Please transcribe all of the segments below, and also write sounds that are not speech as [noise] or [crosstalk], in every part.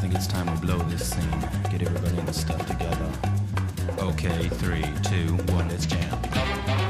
think it's time we blow this scene. Get everybody in the stuff together. Okay, three, two, one, let's jam.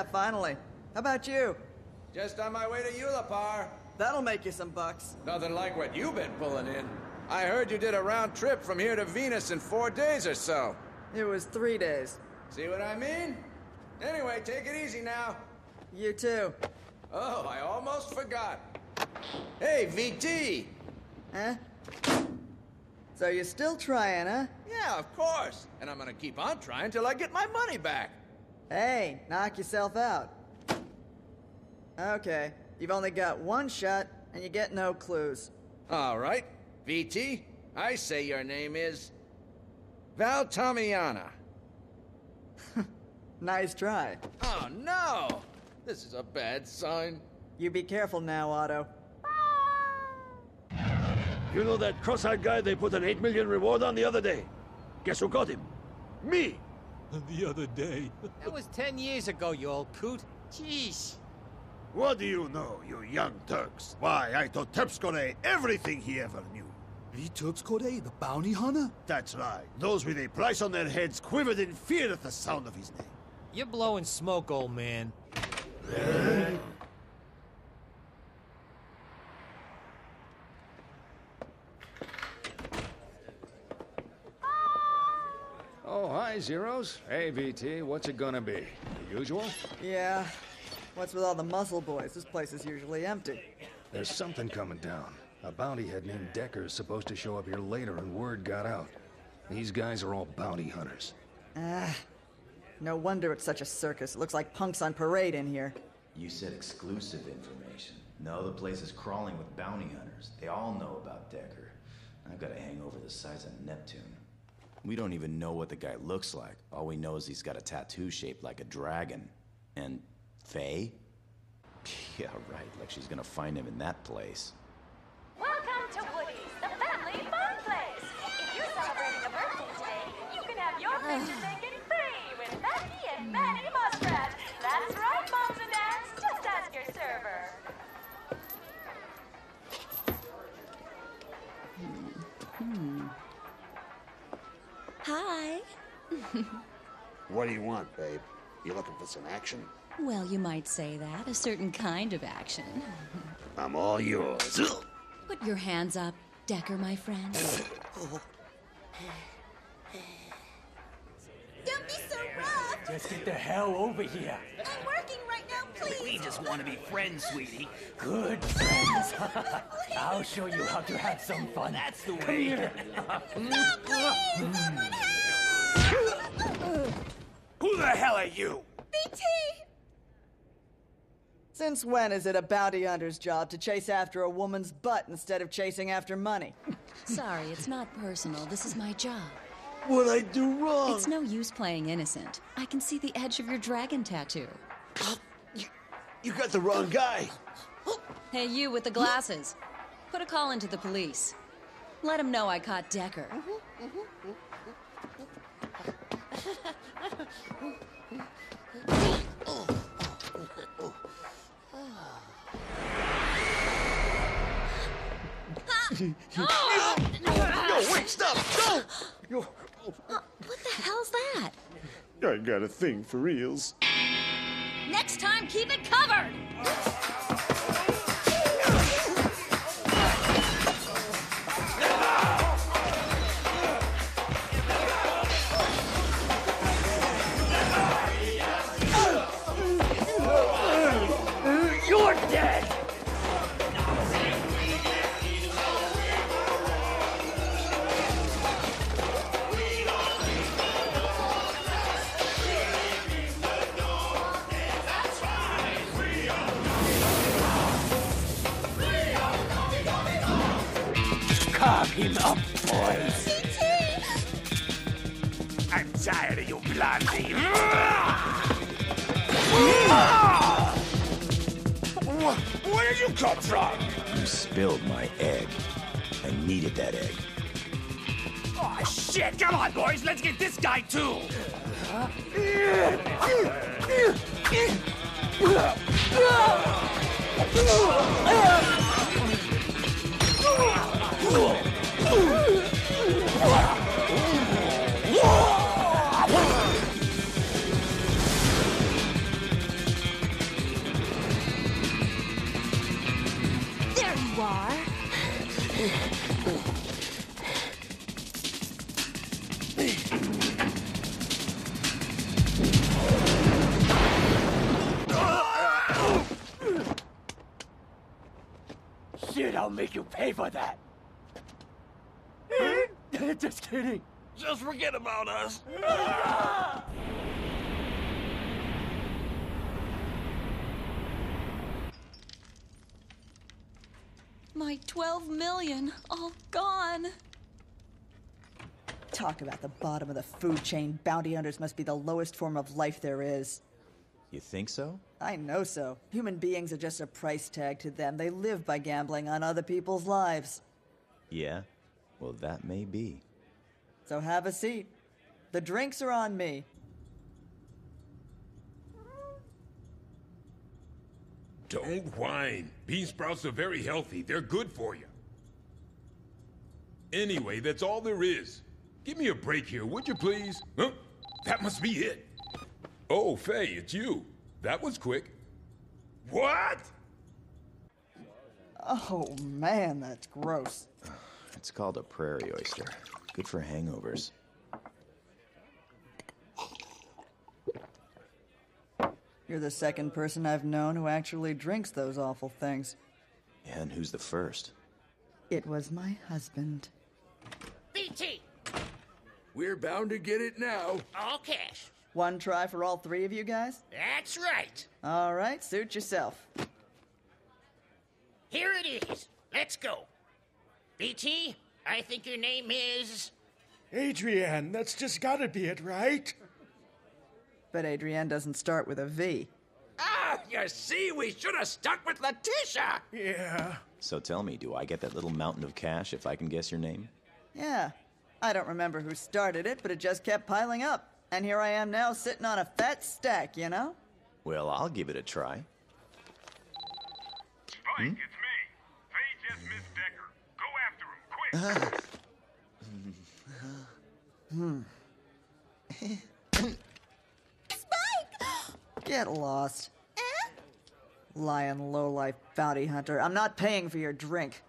Yeah, finally. How about you? Just on my way to Eulapar. That'll make you some bucks. Nothing like what you've been pulling in. I heard you did a round trip from here to Venus in four days or so. It was three days. See what I mean? Anyway, take it easy now. You too. Oh, I almost forgot. Hey, VT! Huh? So you're still trying, huh? Yeah, of course. And I'm gonna keep on trying till I get my money back. Hey, knock yourself out. Okay, you've only got one shot, and you get no clues. All right, VT, I say your name is Val Tomiana. [laughs] Nice try. Oh no! This is a bad sign. You be careful now, Otto. You know that cross-eyed guy they put an 8 million reward on the other day? Guess who got him? Me! The other day. That was ten years ago, you old coot. Jeez. What do you know, you young Turks? Why, I taught Terpsichore everything he ever knew. Vitubskode, the bounty hunter? That's right. Those with a price on their heads quivered in fear at the sound of his name. You're blowing smoke, old man. Oh, hi, Zeros. Hey, VT, what's it gonna be? The usual? Yeah. What's with all the muscle boys? This place is usually empty. There's something coming down. A bounty head named Decker is supposed to show up here later, and word got out. These guys are all bounty hunters. Ah. No wonder it's such a circus. It looks like punks on parade in here. You said exclusive information. No, the place is crawling with bounty hunters. They all know about Decker. I've got a hangover the size of Neptune. We don't even know what the guy looks like. All we know is he's got a tattoo shaped like a dragon. And Faye? [laughs] Yeah, right. Like she's gonna find him in that place. Hi. What do you want, babe? You looking for some action? Well, you might say that. A certain kind of action. I'm all yours. Put your hands up, Decker, my friend. Don't be so rough. Just get the hell over here. I'm working right now, please. We just want to be friends, sweetie. Good friends. [laughs] I'll show you how to have some fun. That's the way. Come here. [laughs] Who the hell are you? VT! Since when is it a bounty hunter's job to chase after a woman's butt instead of chasing after money? [laughs] Sorry, it's not personal. This is my job. What I do wrong? It's no use playing innocent. I can see the edge of your dragon tattoo. You got the wrong guy. Hey, you with the glasses. Put a call into the police. Let them know I caught Decker. No, wait, stop! Don't! What the hell's that? I got a thing for reals. Next time, keep it covered! Guy too! Kidding. Just forget about us. My 12 million, all gone. Talk about the bottom of the food chain. Bounty hunters must be the lowest form of life there is. You think so? I know so. Human beings are just a price tag to them. They live by gambling on other people's lives. Yeah. Well, that may be. So have a seat. The drinks are on me. Don't whine. Bean sprouts are very healthy. They're good for you. Anyway, that's all there is. Give me a break here, would you please? Huh? That must be it. Oh, Faye, it's you. That was quick. What? Oh man, that's gross. [sighs] It's called a prairie oyster. Good for hangovers. You're the second person I've known who actually drinks those awful things. And who's the first? It was my husband. VT, We're bound to get it now. all cash. One try for all three of you guys? That's right. All right, suit yourself. Here it is. Let's go. VT, I think your name is. Adrienne, that's just gotta be it, right? But Adrienne doesn't start with a V. Ah, you see, we should have stuck with Letitia! Yeah. So tell me, do I get that little mountain of cash if I can guess your name? Yeah. I don't remember who started it, but it just kept piling up. And here I am now sitting on a fat stack, you know? Well, I'll give it a try. Spike, it's Spike! Get lost. Eh? Lion lowlife bounty hunter, I'm not paying for your drink.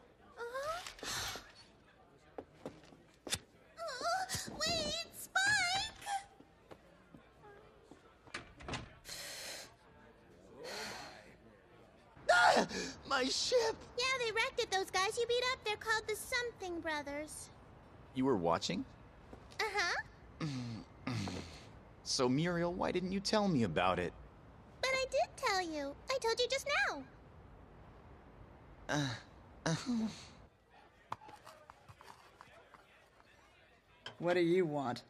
The Brothers. You were watching? Uh huh. [clears throat] So, Muriel, why didn't you tell me about it? But I did tell you. I told you just now. Uh, [sighs] What do you want?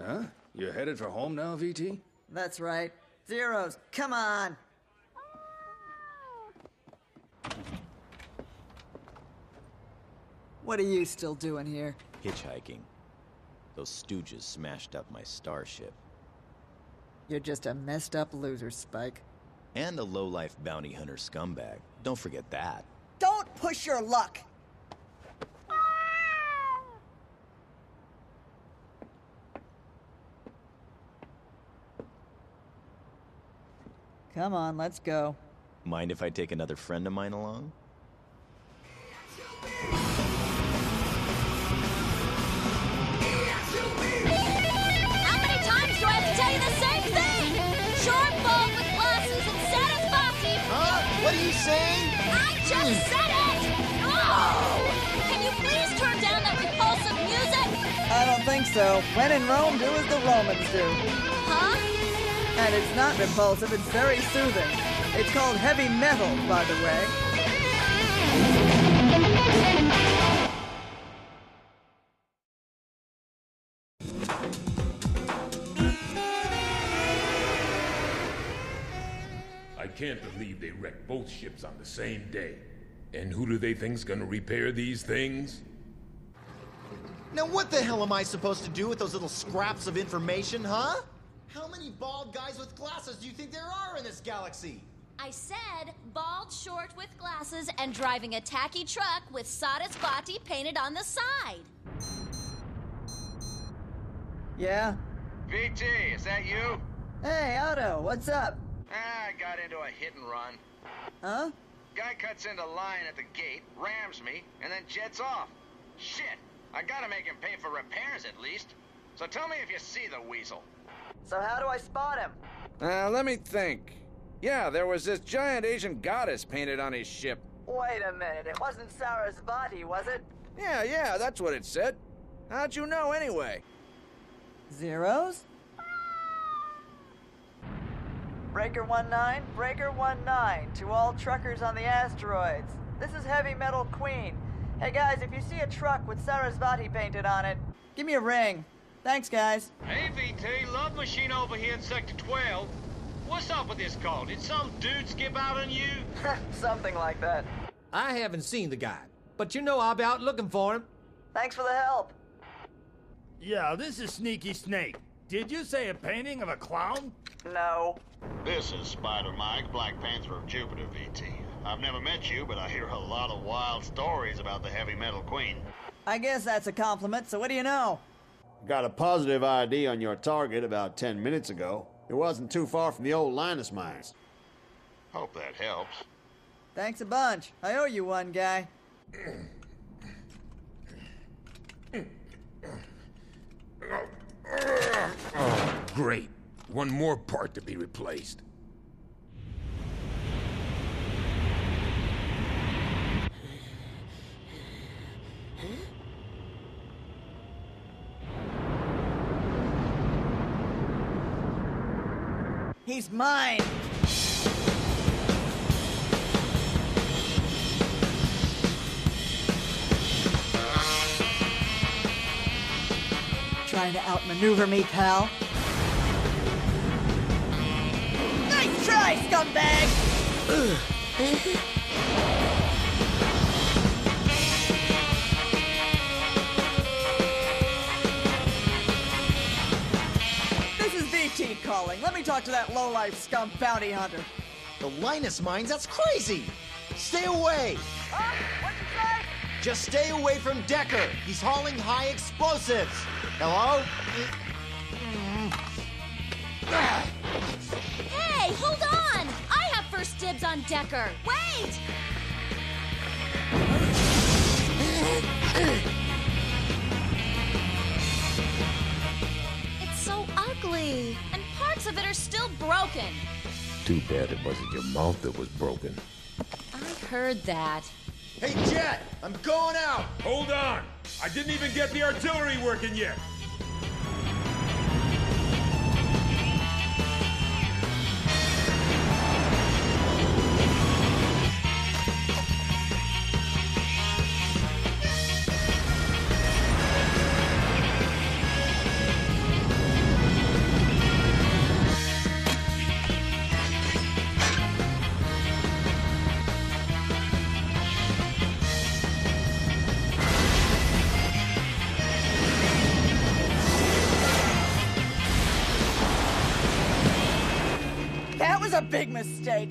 Huh? You're headed for home now, VT? That's right. Zeros, come on! What are you still doing here? Hitchhiking. Those stooges smashed up my starship. You're just a messed up loser, Spike. And a low-life bounty hunter scumbag. Don't forget that. Don't push your luck! Come on, let's go. Mind if I take another friend of mine along? Saying? I just said it! Oh! Can you please turn down that repulsive music? I don't think so. When in Rome, do as the Romans do. Huh? And it's not repulsive, it's very soothing. It's called heavy metal, by the way. Can't believe they wrecked both ships on the same day. And who do they think's gonna repair these things? Now, what the hell am I supposed to do with those little scraps of information, huh? How many bald guys with glasses do you think there are in this galaxy? I said bald, short, with glasses, and driving a tacky truck with Sarasvati painted on the side. Yeah? VT, is that you? Hey, Otto, what's up? Ah, I got into a hit and run. Huh? Guy cuts into line at the gate, rams me, and then jets off. Shit! I gotta make him pay for repairs at least. So tell me if you see the weasel. So how do I spot him? Uh, let me think. Yeah, there was this giant Asian goddess painted on his ship. Wait a minute, it wasn't Sarasvati, was it? Yeah, yeah, that's what it said. How'd you know anyway? Zeros? Breaker 19, Breaker 19, to all truckers on the asteroids. This is Heavy Metal Queen. Hey guys, if you see a truck with Sarasvati painted on it, give me a ring. Thanks, guys. Hey, VT, Love Machine over here in Sector 12. What's up with this call? Did some dude skip out on you? [laughs] Something like that. I haven't seen the guy, but you know I'll be out looking for him. Thanks for the help. Yeah, this is Sneaky Snake. Did you say a painting of a clown? No. This is Spider Mike, Black Panther of Jupiter, VT. I've never met you, but I hear a lot of wild stories about the Heavy Metal Queen. I guess that's a compliment, so what do you know? Got a positive ID on your target about 10 minutes ago. It wasn't too far from the old Linus mines. Hope that helps. Thanks a bunch. I owe you one, guy. Oh, great. One more part to be replaced. He's mine. Trying to outmaneuver me, pal? Try, scumbag! This is VT calling. Let me talk to that lowlife scum bounty hunter. The Linus mines? That's crazy! Stay away! Just stay away from Decker. He's hauling high explosives. Hello? Decker. Wait! It's so ugly, and parts of it are still broken. Too bad it wasn't your mouth that was broken. I heard that. Hey, Jet! I'm going out! Hold on! I didn't even get the artillery working yet! Big mistake.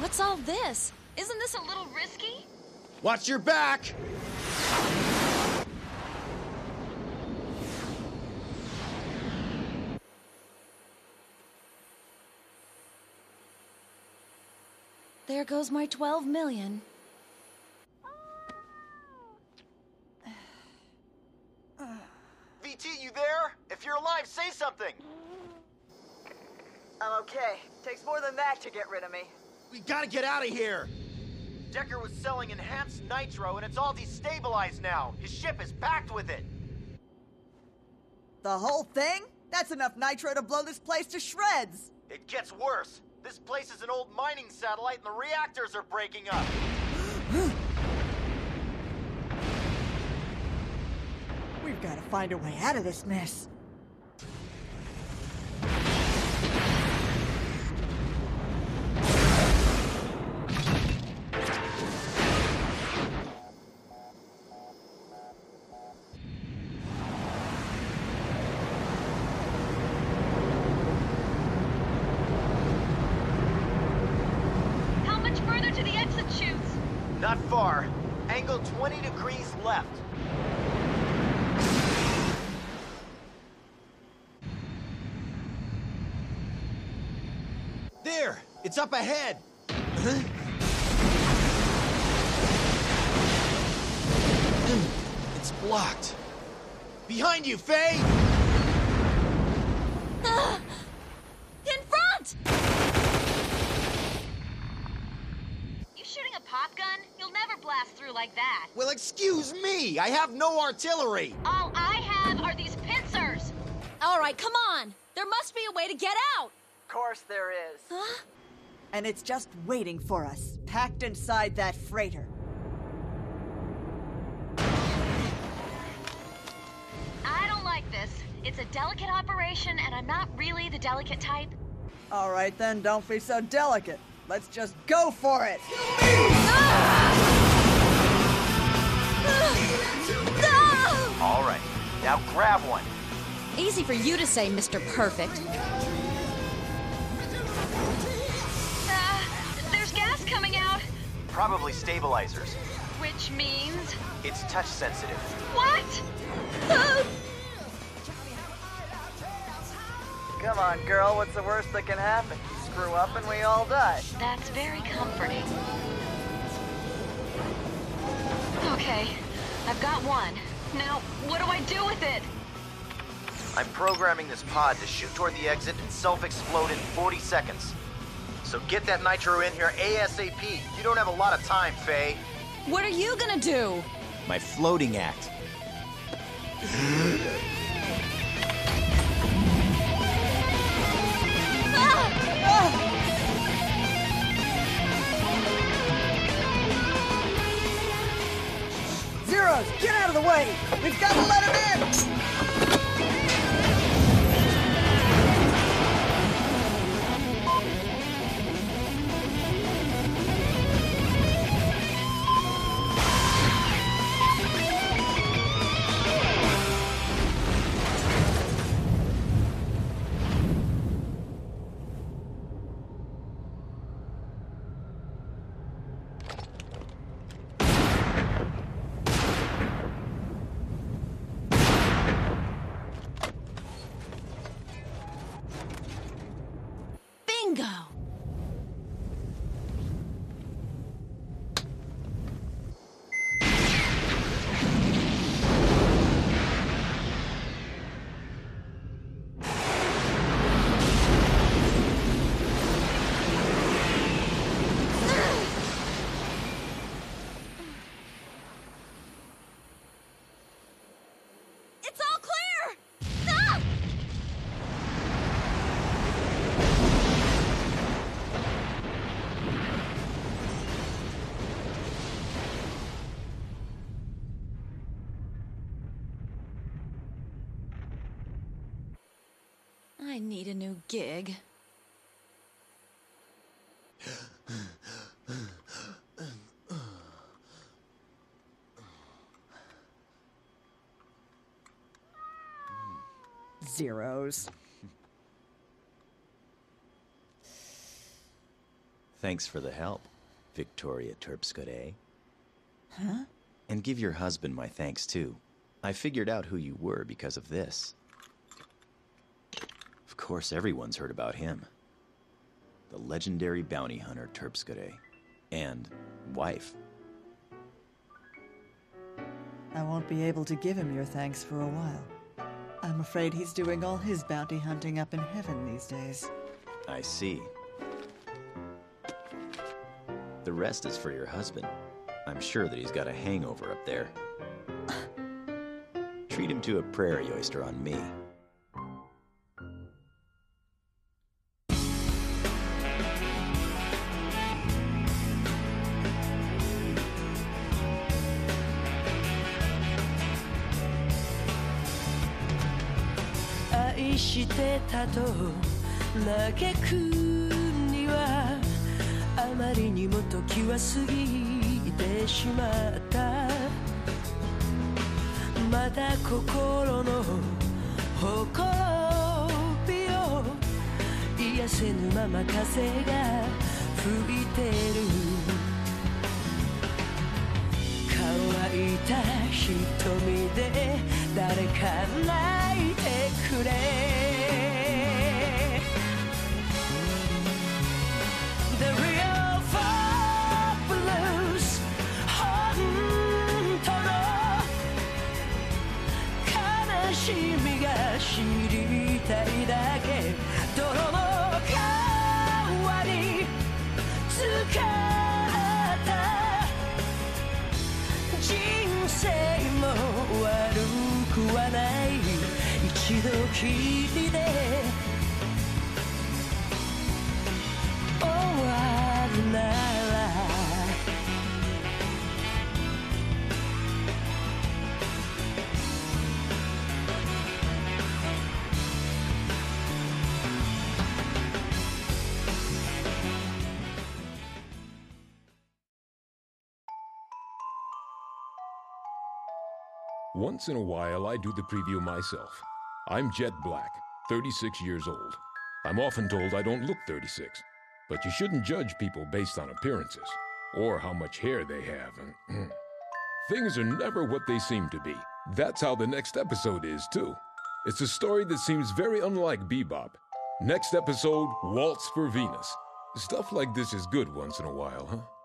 What's all this? Isn't this a little risky? Watch your back! There goes my 12 million. [sighs] VT, you there? If you're alive, say something! I'm okay. Takes more than that to get rid of me. We gotta get out of here! Decker was selling enhanced nitro, and it's all destabilized now. His ship is packed with it. The whole thing? That's enough nitro to blow this place to shreds. It gets worse. This place is an old mining satellite, and the reactors are breaking up. We've got to find a way out of this mess. It's up ahead! It's blocked. Behind you, Faye! In front! You shooting a pop gun? You'll never blast through like that. Well, excuse me! I have no artillery! All I have are these pincers. All right, come on. There must be a way to get out. Of course there is. And it's just waiting for us, packed inside that freighter. I don't like this. It's a delicate operation, and I'm not really the delicate type. All right then, don't be so delicate. Let's just go for it. Ah! All right, now grab one. Easy for you to say, Mr. Perfect. Probably stabilizers. which means. It's touch sensitive. What? Oh. Come on, girl, what's the worst that can happen? Screw up and we all die. That's very comforting. Okay, I've got one. Now, what do I do with it? I'm programming this pod to shoot toward the exit and self-explode in 40 seconds. So get that nitro in here ASAP. You don't have a lot of time, Faye. What are you gonna do? My floating act. Zeros, get out of the way! We've got to let him in! go. Need a new gig. Zeros. Thanks for the help, Victoria Terpsichore. Huh? And give your husband my thanks too. I figured out who you were because of this. Of course, everyone's heard about him. The legendary bounty hunter Terpsichore. And wife. I won't be able to give him your thanks for a while. I'm afraid he's doing all his bounty hunting up in heaven these days. I see. The rest is for your husband. I'm sure that he's got a hangover up there. [laughs] Treat him to a prairie oyster on me.「たと嘆くにはあまりにも時は過ぎてしまった」「まだ心のほころびを癒せぬまま風が吹いてる」乾いた瞳で誰か泣いてくれ。一度きりで終わるなら「 Once in a while, I do the preview myself. I'm Jet Black, 36 years old. I'm often told I don't look 36, but you shouldn't judge people based on appearances or how much hair they have. And hmm, things are never what they seem to be. That's how the next episode is, too. It's a story that seems very unlike Bebop. Next episode Waltz for Venus. Stuff like this is good once in a while, huh?